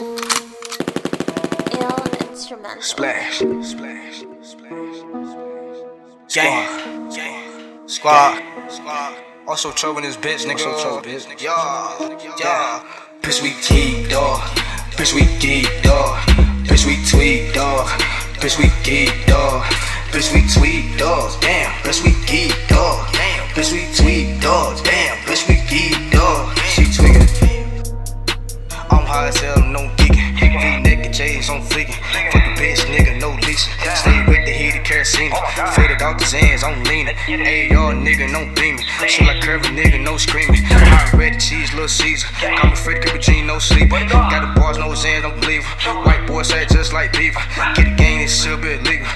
Ill instrumental. Splash, splash, splash, splash. Gang, gang, squad, squad. Oso Trouble this bitch, nigga. Oso Trouble bitch, nigga. Yeah, yeah. Bitch, we geek, dog. Bitch, we geek, dog. Bitch, we tweet, dog. Bitch, we geek, dog. Bitch, we tweet, dog. Damn, bitch, we geek, dog. Damn, bitch, we tweet, dog. Damn, kerosene. Faded out the Zans, I'm leaning. Y'all nigga, no beaming. Shit like curvy nigga, no screaming. Hot red cheese, little Caesar. Got me Freddy Cappuccino, no sleeping. Got the bars, no Zans, don't believe her. White boy say just like beaver. Get the game, it should be illegal.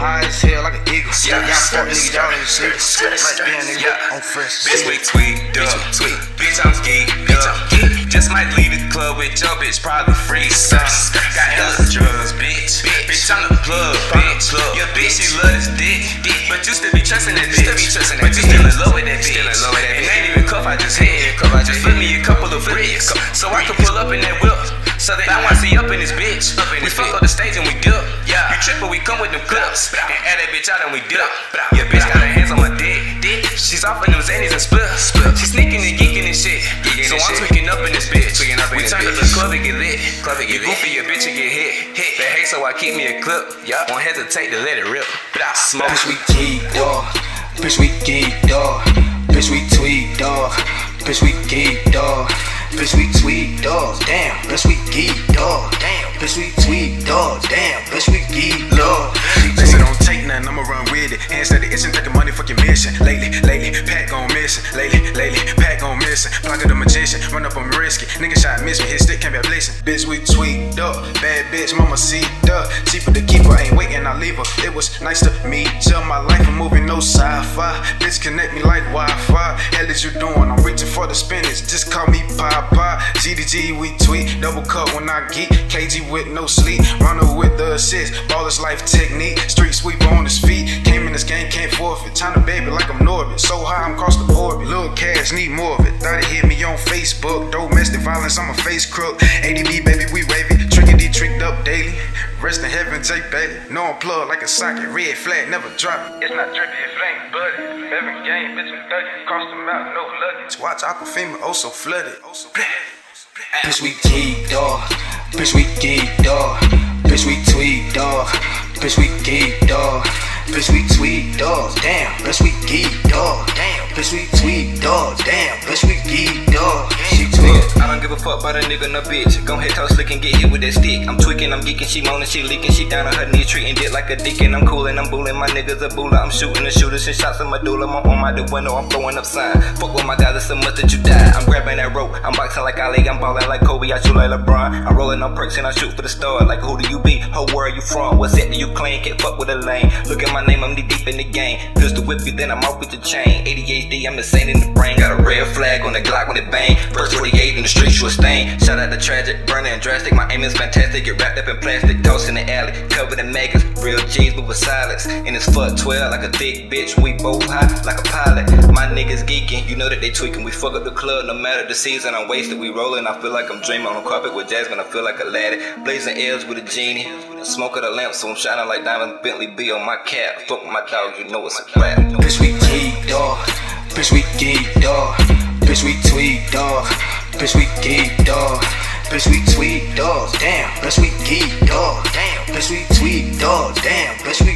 Bitch, I'm high as hell like an eagle. Yeah, Y'all fuck niggas, y'all ain't it. Like being nigga, on fresh. Bitch, we tweet, duh. Tweet, bitch, I'm geek, bitch, I'm geek. Just might leave the club with your bitch, probably free some. Got hella drugs, bitch. Bitch, I'm the plug, bitch. Your bitch, she love this dick. But you still be trusting that bitch. But you still in love with that bitch. And ain't even cuff, I just hit. Just flip me a couple of bricks. So I can pull up in that whip. So know I see up in this bitch. We fuck up the stage and we dip. You trip, but we come with them clips. And add that bitch out and we dip. Your bitch got her hands on my dick. She's off in them zannies and spliffs. She sneaking and geeking and shit. So I'm tweaking up in this bitch. We turn up the club and get lit. Club and You goofy, your bitch and get hit. hit. But hey, so I keep me a clip. Won't hesitate to let it rip. But I smoke. Bitch, we geek, dog. Bitch, we geek, dog. Bitch, we tweet, dog. Bitch, we geek, dog. Bitch, we tweet, dog. Damn, bitch, we geek, dog. Damn, bitch, we tweet, dog. Damn, it. Hands steady itching, taking money, fucking mission. Lately, lately, pack on mission. Lately, lately, pack on missing. Pocket the magician, run up on risky. Nigga shot miss me, his stick can't be a blessing. Bitch, we tweaked up. Bad bitch, mama see duh. Cheaper to keep her, ain't waiting, I leave her. It was nice to meet you. My life, I'm moving no sci-fi. Bitch, connect me like Wi-Fi. Hell is you doing? I'm reaching for the spinach. Just call me Papa. GDG, we tweet. Double cut when I geek. KG with no sleep. Runner with the assist. Ballers life technique. Street sweeper on his feet. Came in this game, can't forfeit. to baby like I'm Norbit. So high, I'm cross the orbit. Little cash, need more of it. Thought it hit me on Facebook. Domestic violence, I'm a face crook. ADB, baby, we wavy. Tricky tricked up daily. Rest in heaven, Jake Bailey. No I'm plugged like a socket. Red flag, never drop it. It's not drippy if it ain't buddy. Seven game, bitch, I'm. Cross the mountain, no luggage. Watch Aquafina, oh so flooded. Oh so flooded. Bitch, we geek, dog. Bitch, we geek, dog. Bitch, we tweet, dog. Bitch, we geek, dog. Bitch, we tweet, dog. Damn, bitch, we geek, dog. Damn, bitch, we fuck about a nigga, no bitch. Gon' head toss slick and get hit with that stick. I'm tweaking, I'm geeking, she moaning, she leaking, she down on her knees, treating dick like a deacon. I'm coolin', I'm bullin', my niggas a bulla. I'm shooting the shooters and shots in my doula. I'm on my the window, I'm throwing up sign. Fuck with my guys, it's so much that you die. I'm grabbing that rope, I'm boxing like Ali, I'm ballin' like Kobe, I shoot like LeBron. I'm rolling on perks and I shoot for the star. Like who do you be? Ho, where are you from? What set do you claim? Can't fuck with a lane. Look at my name, I'm knee deep in the game. Pistol whip you, then I'm off with the chain. ADHD, I'm insane in the brain. Got a red flag on the Glock when it bang. First 48 in the streets, you Shout out to tragic, burning drastic. My aim is fantastic. Get wrapped up in plastic, tossed in the alley, covered in maggots. Real G's, but with silence. And it's fuck 12 like a thick bitch. We both high like a pilot. My niggas geeking, you know that they tweaking. We fuck up the club no matter the season. I'm wasted, we rolling. I feel like I'm dreaming on a carpet with Jasmine. I feel like a laddie. Blazing L's with a genie. Smoke of the lamp, so I'm shining like Diamond Bentley B on my cap. Fuck my dog, you know it's a rap. Bitch, we geek, dog. Bitch, we geek, dog. Bitch, we tweet, dog. Bitch, we geek dog. Bitch, we tweet dog. Damn. Bitch, we geek dog. Damn. Bitch, we tweet dog. Damn. Bitch, we